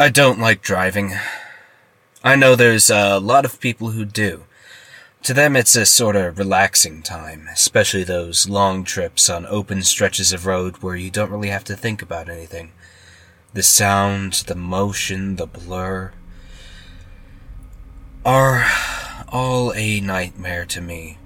I don't like driving. I know there's a lot of people who do. To them, it's a sort of relaxing time, especially those long trips on open stretches of road where you don't really have to think about anything. The sound, the motion, the blur are all a nightmare to me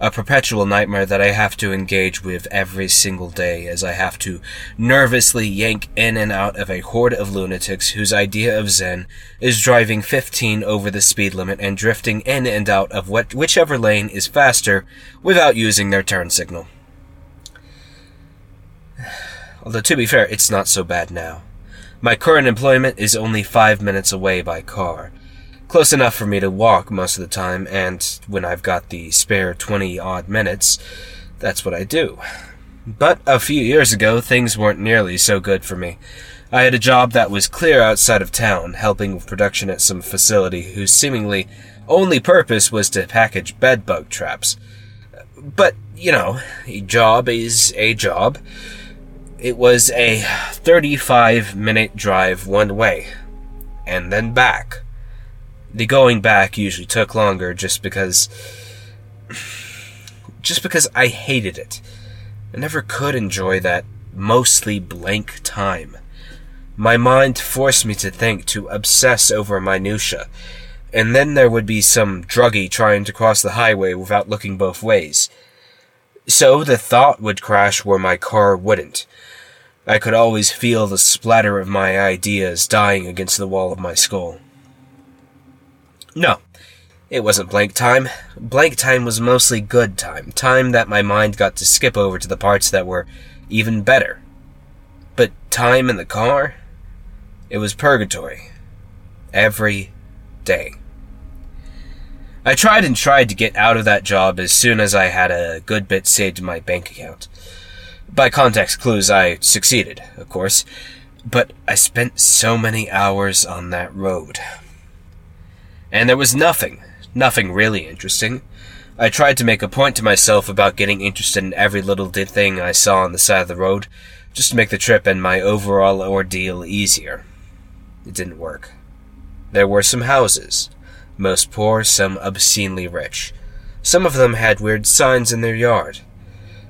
a perpetual nightmare that I have to engage with every single day as I have to nervously yank in and out of a horde of lunatics whose idea of Zen is driving 15 over the speed limit and drifting in and out of what, whichever lane is faster without using their turn signal. Although, to be fair, it's not so bad now. My current employment is only five minutes away by car, close enough for me to walk most of the time, and when I've got the spare 20 odd minutes, that's what I do. But a few years ago, things weren't nearly so good for me. I had a job that was clear outside of town, helping with production at some facility whose seemingly only purpose was to package bedbug traps. But, you know, a job is a job. It was a 35 minute drive one way, and then back the going back usually took longer just because just because I hated it. I never could enjoy that mostly blank time. My mind forced me to think, to obsess over minutia, and then there would be some druggie trying to cross the highway without looking both ways. So the thought would crash where my car wouldn't. I could always feel the splatter of my ideas dying against the wall of my skull. No, it wasn't blank time. Blank time was mostly good time, time that my mind got to skip over to the parts that were even better. But time in the car? It was purgatory. Every day. I tried and tried to get out of that job as soon as I had a good bit saved in my bank account. By context clues, I succeeded, of course, but I spent so many hours on that road. And there was nothing, nothing really interesting. I tried to make a point to myself about getting interested in every little thing I saw on the side of the road, just to make the trip and my overall ordeal easier. It didn't work. There were some houses, most poor, some obscenely rich. Some of them had weird signs in their yard.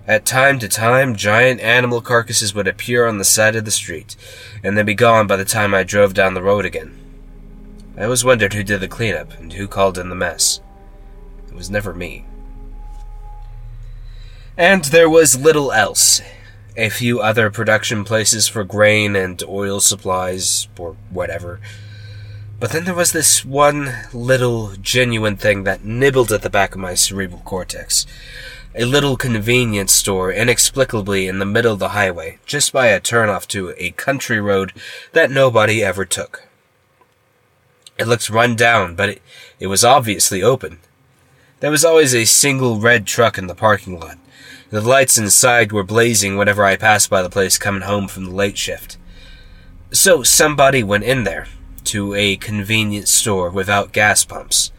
At time to time, giant animal carcasses would appear on the side of the street, and then be gone by the time I drove down the road again. I always wondered who did the cleanup and who called in the mess. It was never me. And there was little else. A few other production places for grain and oil supplies, or whatever. But then there was this one little genuine thing that nibbled at the back of my cerebral cortex. A little convenience store inexplicably in the middle of the highway, just by a turnoff to a country road that nobody ever took. It looked run down, but it, it was obviously open. There was always a single red truck in the parking lot. The lights inside were blazing whenever I passed by the place coming home from the late shift. So somebody went in there, to a convenience store without gas pumps.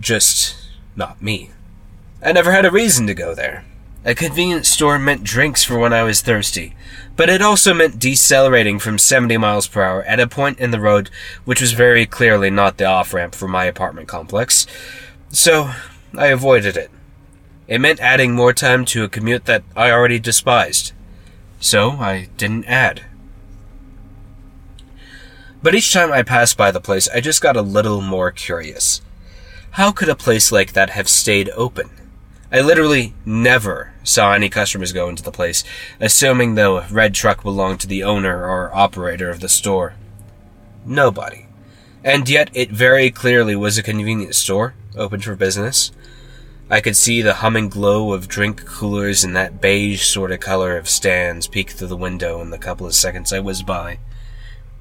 Just not me. I never had a reason to go there. A convenience store meant drinks for when I was thirsty, but it also meant decelerating from 70 miles per hour at a point in the road which was very clearly not the off ramp for my apartment complex. So, I avoided it. It meant adding more time to a commute that I already despised. So, I didn't add. But each time I passed by the place, I just got a little more curious. How could a place like that have stayed open? I literally never saw any customers go into the place, assuming the red truck belonged to the owner or operator of the store. Nobody. And yet it very clearly was a convenience store, open for business. I could see the humming glow of drink coolers and that beige sort of color of stands peek through the window in the couple of seconds I was by.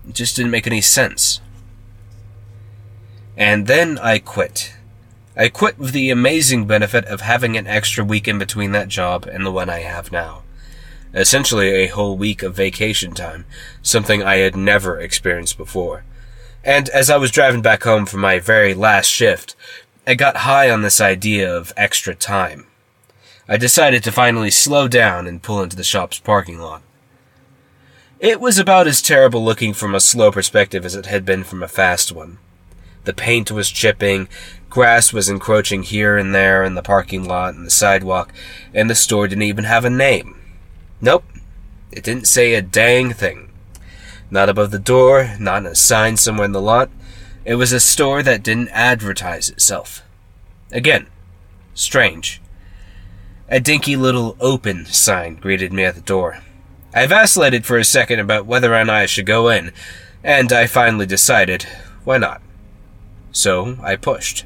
It just didn't make any sense. And then I quit. I quit with the amazing benefit of having an extra week in between that job and the one I have now. Essentially a whole week of vacation time, something I had never experienced before. And as I was driving back home from my very last shift, I got high on this idea of extra time. I decided to finally slow down and pull into the shop's parking lot. It was about as terrible looking from a slow perspective as it had been from a fast one. The paint was chipping, grass was encroaching here and there in the parking lot and the sidewalk, and the store didn't even have a name. Nope, it didn't say a dang thing. Not above the door, not a sign somewhere in the lot. It was a store that didn't advertise itself. Again, strange. A dinky little open sign greeted me at the door. I vacillated for a second about whether or not I should go in, and I finally decided, why not? So I pushed.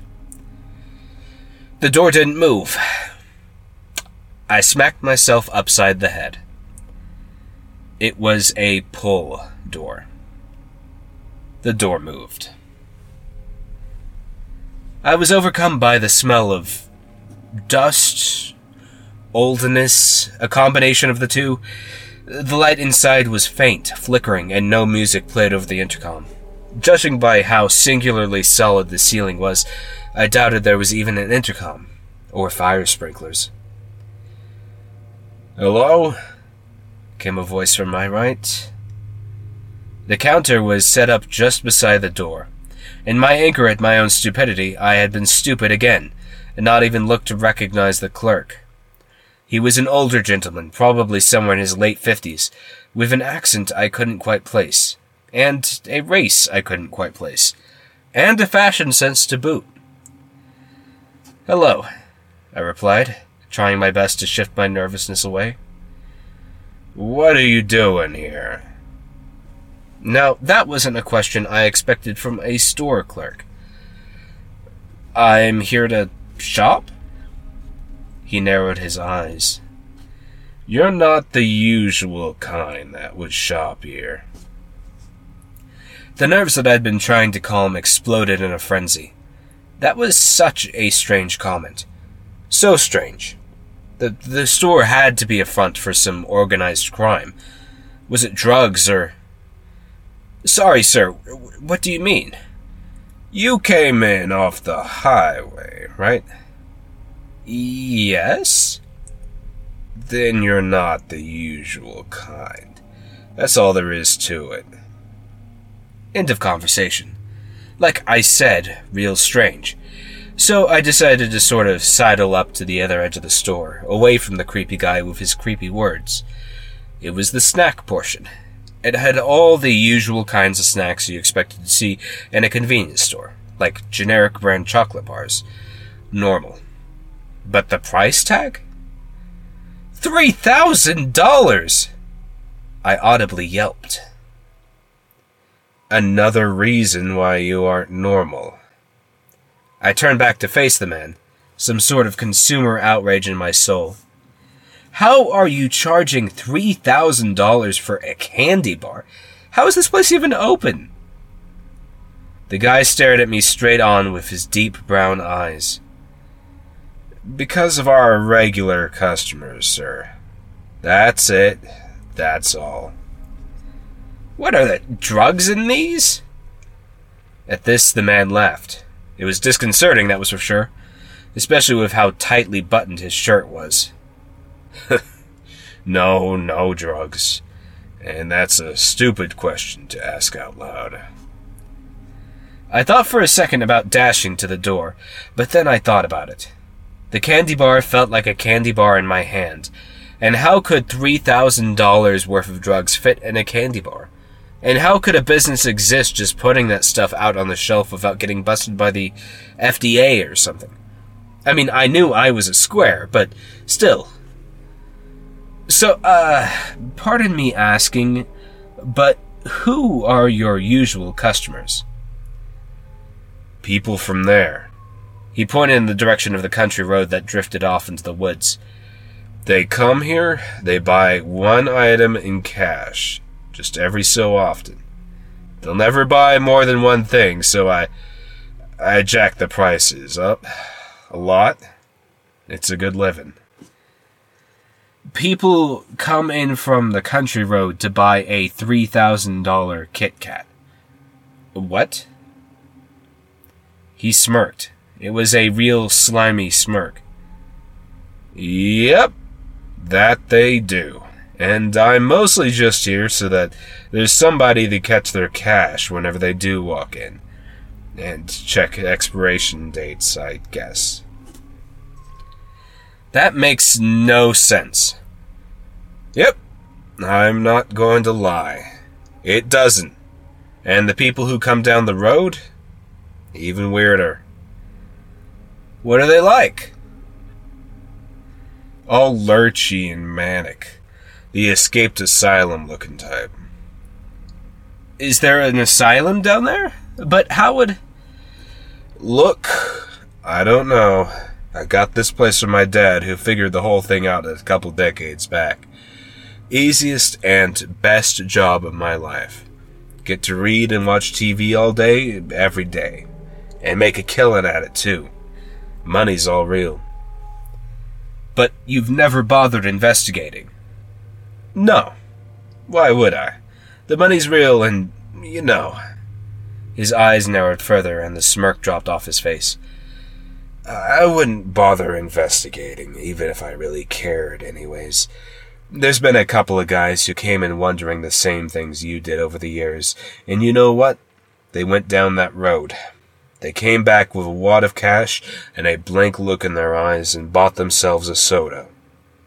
The door didn't move. I smacked myself upside the head. It was a pull door. The door moved. I was overcome by the smell of dust, oldness, a combination of the two. The light inside was faint, flickering, and no music played over the intercom. Judging by how singularly solid the ceiling was, I doubted there was even an intercom or fire sprinklers. Hello? came a voice from my right. The counter was set up just beside the door. In my anger at my own stupidity, I had been stupid again, and not even looked to recognize the clerk. He was an older gentleman, probably somewhere in his late fifties, with an accent I couldn't quite place, and a race I couldn't quite place, and a fashion sense to boot. Hello, I replied, trying my best to shift my nervousness away. What are you doing here? Now, that wasn't a question I expected from a store clerk. I'm here to shop? He narrowed his eyes. You're not the usual kind that would shop here. The nerves that I'd been trying to calm exploded in a frenzy. That was such a strange comment. So strange. The, the store had to be a front for some organized crime. Was it drugs or Sorry, sir. What do you mean? You came in off the highway, right? Yes? Then you're not the usual kind. That's all there is to it. End of conversation. Like I said, real strange. So I decided to sort of sidle up to the other edge of the store, away from the creepy guy with his creepy words. It was the snack portion, it had all the usual kinds of snacks you expected to see in a convenience store, like generic brand chocolate bars. Normal. But the price tag? $3,000! I audibly yelped. Another reason why you aren't normal. I turn back to face the man, some sort of consumer outrage in my soul. How are you charging $3,000 for a candy bar? How is this place even open? The guy stared at me straight on with his deep brown eyes. Because of our regular customers, sir. That's it. That's all. What are the drugs in these? At this, the man laughed. It was disconcerting, that was for sure, especially with how tightly buttoned his shirt was. no, no drugs. And that's a stupid question to ask out loud. I thought for a second about dashing to the door, but then I thought about it. The candy bar felt like a candy bar in my hand, and how could $3,000 worth of drugs fit in a candy bar? And how could a business exist just putting that stuff out on the shelf without getting busted by the FDA or something? I mean, I knew I was a square, but still, so, uh, pardon me asking, but who are your usual customers? People from there. He pointed in the direction of the country road that drifted off into the woods. They come here, they buy one item in cash, just every so often. They'll never buy more than one thing, so I I jack the prices up a lot. It's a good living people come in from the country road to buy a $3,000 Kit Kat. What? He smirked. It was a real slimy smirk. Yep, that they do. And I'm mostly just here so that there's somebody to catch their cash whenever they do walk in. And check expiration dates, I guess. That makes no sense. Yep, I'm not going to lie. It doesn't. And the people who come down the road? Even weirder. What are they like? All lurchy and manic. The escaped asylum looking type. Is there an asylum down there? But how would. Look, I don't know. I got this place from my dad, who figured the whole thing out a couple decades back. Easiest and best job of my life. Get to read and watch TV all day, every day. And make a killing at it, too. Money's all real. But you've never bothered investigating. No. Why would I? The money's real and, you know. His eyes narrowed further and the smirk dropped off his face. I wouldn't bother investigating, even if I really cared, anyways. There's been a couple of guys who came in wondering the same things you did over the years, and you know what? They went down that road. They came back with a wad of cash and a blank look in their eyes and bought themselves a soda.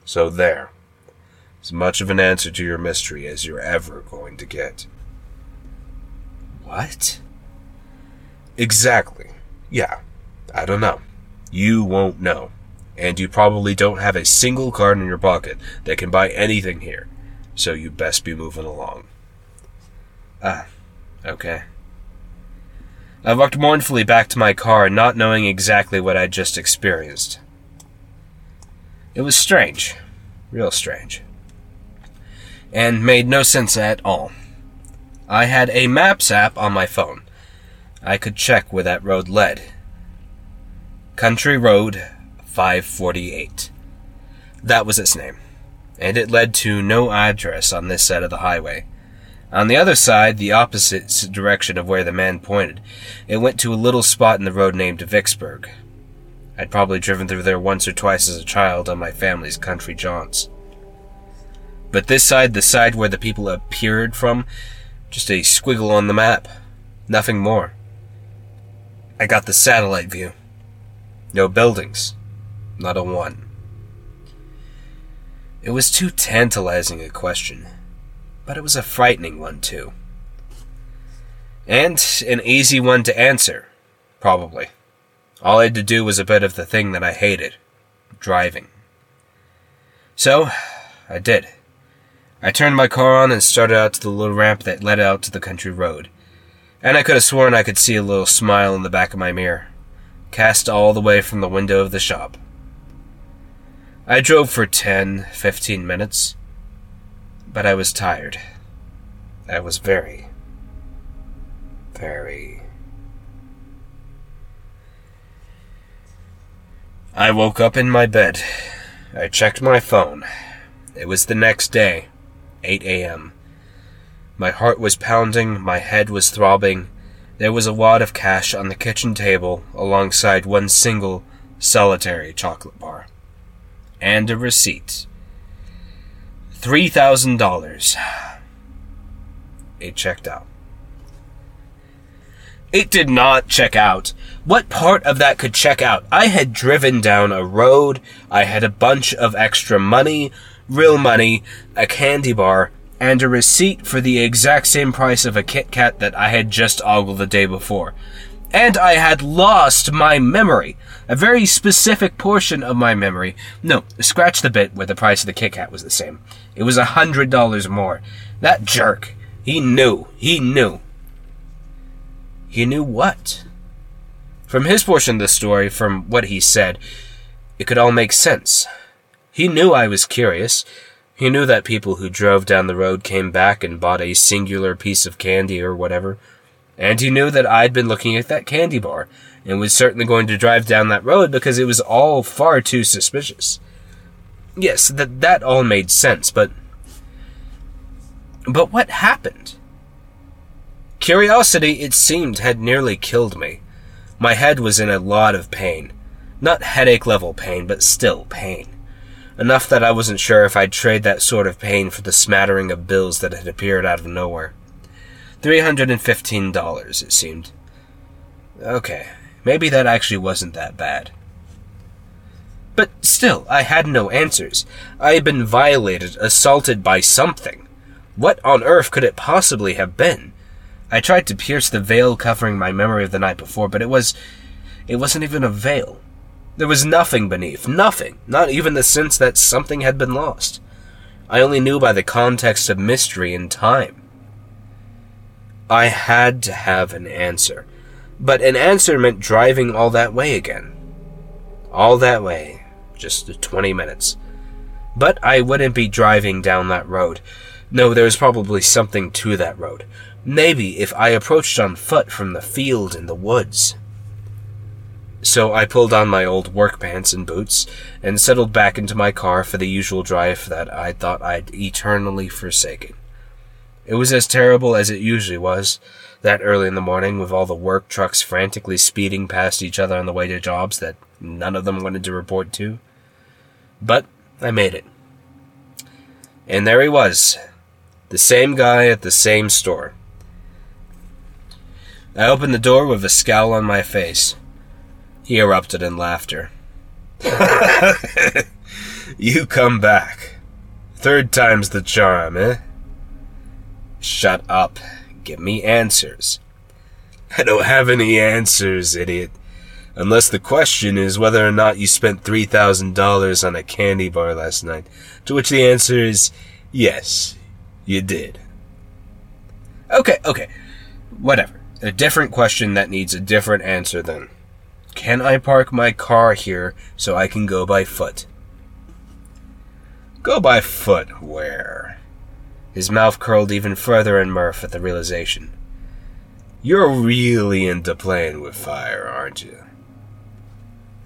So there. As much of an answer to your mystery as you're ever going to get. What? Exactly. Yeah. I don't know. You won't know. And you probably don't have a single card in your pocket that can buy anything here. So you best be moving along. Ah, okay. I walked mournfully back to my car, not knowing exactly what I'd just experienced. It was strange. Real strange and made no sense at all. I had a Maps app on my phone. I could check where that road led. Country Road 548. That was its name, and it led to no address on this side of the highway. On the other side, the opposite direction of where the man pointed, it went to a little spot in the road named Vicksburg. I'd probably driven through there once or twice as a child on my family's country jaunts. But this side, the side where the people appeared from, just a squiggle on the map. Nothing more. I got the satellite view. No buildings. Not a one. It was too tantalizing a question, but it was a frightening one, too. And an easy one to answer, probably. All I had to do was a bit of the thing that I hated driving. So, I did. I turned my car on and started out to the little ramp that led out to the country road. And I could have sworn I could see a little smile in the back of my mirror, cast all the way from the window of the shop. I drove for ten, fifteen minutes, but I was tired. I was very, very. I woke up in my bed. I checked my phone. It was the next day. 8 a.m. My heart was pounding, my head was throbbing. There was a wad of cash on the kitchen table alongside one single, solitary chocolate bar. And a receipt. $3,000. It checked out. It did not check out. What part of that could check out? I had driven down a road, I had a bunch of extra money, real money, a candy bar, and a receipt for the exact same price of a Kit Kat that I had just ogled the day before. And I had lost my memory. A very specific portion of my memory. No, scratch the bit where the price of the Kit Kat was the same. It was a hundred dollars more. That jerk. He knew. He knew. He knew what? From his portion of the story, from what he said, it could all make sense. He knew I was curious. He knew that people who drove down the road came back and bought a singular piece of candy or whatever. And he knew that I'd been looking at that candy bar and was certainly going to drive down that road because it was all far too suspicious. Yes, that that all made sense, but but what happened? Curiosity, it seemed, had nearly killed me. My head was in a lot of pain. Not headache level pain, but still pain. Enough that I wasn't sure if I'd trade that sort of pain for the smattering of bills that had appeared out of nowhere. $315, it seemed. Okay, maybe that actually wasn't that bad. But still, I had no answers. I had been violated, assaulted by something. What on earth could it possibly have been? I tried to pierce the veil covering my memory of the night before, but it was. it wasn't even a veil. There was nothing beneath, nothing, not even the sense that something had been lost. I only knew by the context of mystery and time. I had to have an answer, but an answer meant driving all that way again. All that way, just 20 minutes. But I wouldn't be driving down that road. No, there was probably something to that road. Maybe if I approached on foot from the field and the woods. So I pulled on my old work pants and boots and settled back into my car for the usual drive that I thought I'd eternally forsaken. It was as terrible as it usually was, that early in the morning with all the work trucks frantically speeding past each other on the way to jobs that none of them wanted to report to. But I made it. And there he was, the same guy at the same store. I opened the door with a scowl on my face. He erupted in laughter. you come back. Third time's the charm, eh? Shut up. Give me answers. I don't have any answers, idiot. Unless the question is whether or not you spent $3,000 on a candy bar last night. To which the answer is yes, you did. Okay, okay. Whatever. A different question that needs a different answer then. Can I park my car here so I can go by foot? Go by foot where? His mouth curled even further in mirth at the realization. You're really into playing with fire, aren't you?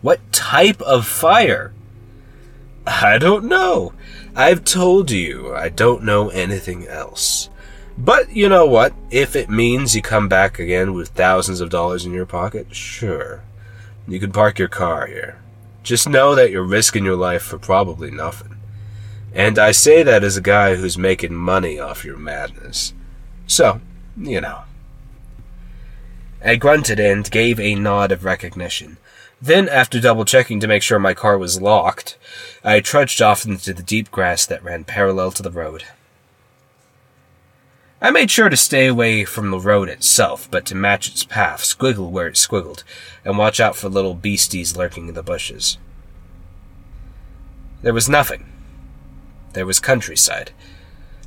What type of fire? I don't know. I've told you I don't know anything else. But you know what? If it means you come back again with thousands of dollars in your pocket, sure. You can park your car here. Just know that you're risking your life for probably nothing. And I say that as a guy who's making money off your madness. So, you know. I grunted and gave a nod of recognition. Then, after double checking to make sure my car was locked, I trudged off into the deep grass that ran parallel to the road. I made sure to stay away from the road itself, but to match its path, squiggle where it squiggled, and watch out for little beasties lurking in the bushes. There was nothing. There was countryside.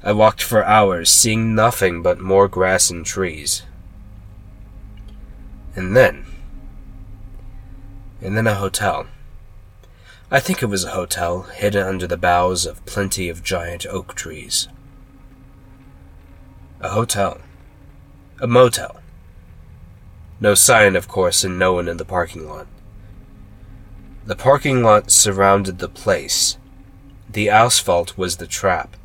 I walked for hours, seeing nothing but more grass and trees. And then. And then a hotel. I think it was a hotel, hidden under the boughs of plenty of giant oak trees. A hotel. A motel. No sign, of course, and no one in the parking lot. The parking lot surrounded the place. The asphalt was the trap.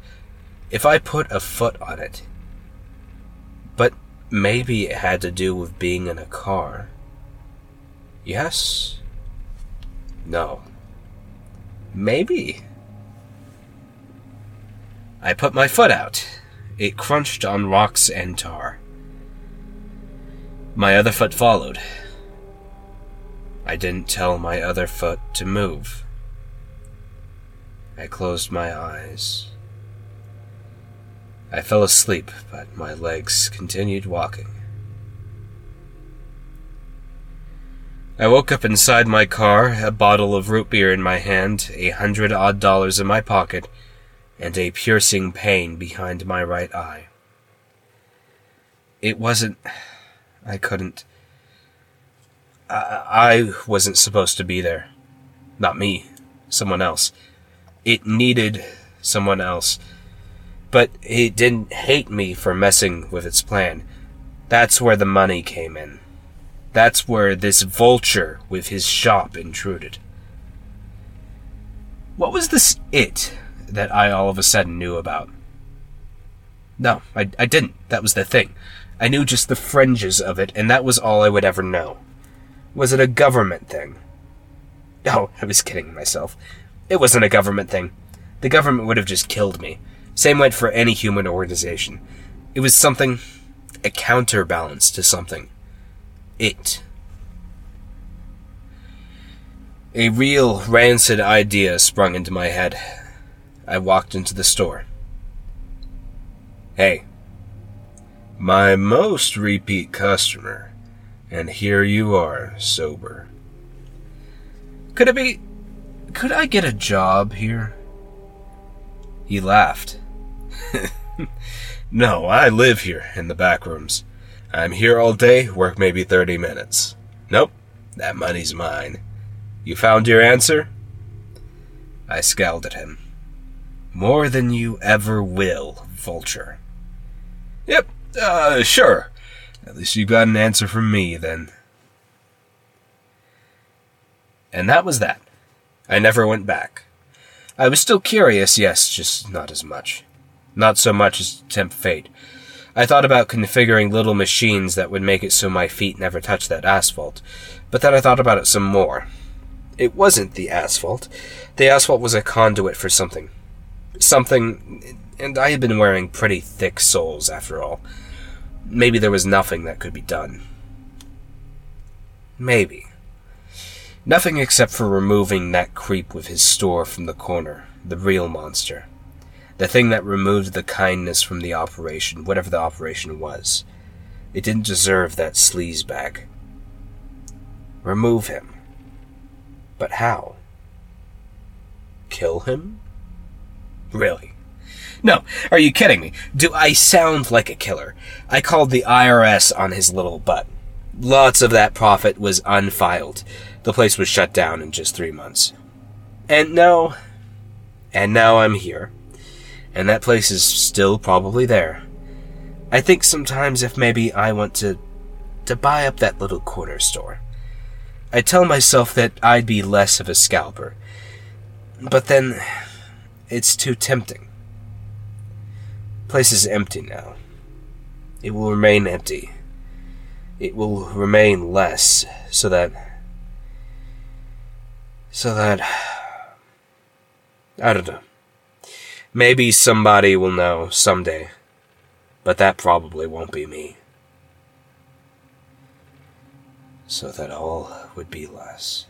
If I put a foot on it. But maybe it had to do with being in a car. Yes? No. Maybe. I put my foot out. It crunched on rocks and tar. My other foot followed. I didn't tell my other foot to move. I closed my eyes. I fell asleep, but my legs continued walking. I woke up inside my car, a bottle of root beer in my hand, a hundred odd dollars in my pocket, and a piercing pain behind my right eye. It wasn't. I couldn't. I, wasn't supposed to be there. Not me. Someone else. It needed someone else. But it didn't hate me for messing with its plan. That's where the money came in. That's where this vulture with his shop intruded. What was this it that I all of a sudden knew about. No, I, I didn't. That was the thing. I knew just the fringes of it, and that was all I would ever know. Was it a government thing? Oh, I was kidding myself. It wasn't a government thing. The government would have just killed me. Same went for any human organization. It was something, a counterbalance to something. It. A real rancid idea sprung into my head. I walked into the store. Hey, my most repeat customer, and here you are, sober. Could it be. Could I get a job here? He laughed. no, I live here in the back rooms. I'm here all day, work maybe 30 minutes. Nope, that money's mine. You found your answer? I scowled at him. More than you ever will, Vulture. Yep, uh, sure. At least you got an answer from me, then. And that was that. I never went back. I was still curious, yes, just not as much. Not so much as to tempt fate. I thought about configuring little machines that would make it so my feet never touched that asphalt, but then I thought about it some more. It wasn't the asphalt. The asphalt was a conduit for something. Something, and I had been wearing pretty thick soles after all. Maybe there was nothing that could be done. Maybe. Nothing except for removing that creep with his store from the corner, the real monster. The thing that removed the kindness from the operation, whatever the operation was. It didn't deserve that sleaze bag. Remove him. But how? Kill him? Really? No, are you kidding me? Do I sound like a killer? I called the IRS on his little butt. Lots of that profit was unfiled. The place was shut down in just three months. And now, and now I'm here. And that place is still probably there. I think sometimes if maybe I want to, to buy up that little corner store. I tell myself that I'd be less of a scalper. But then, it's too tempting. Place is empty now. It will remain empty. It will remain less, so that. So that. I don't know. Maybe somebody will know someday, but that probably won't be me. So that all would be less.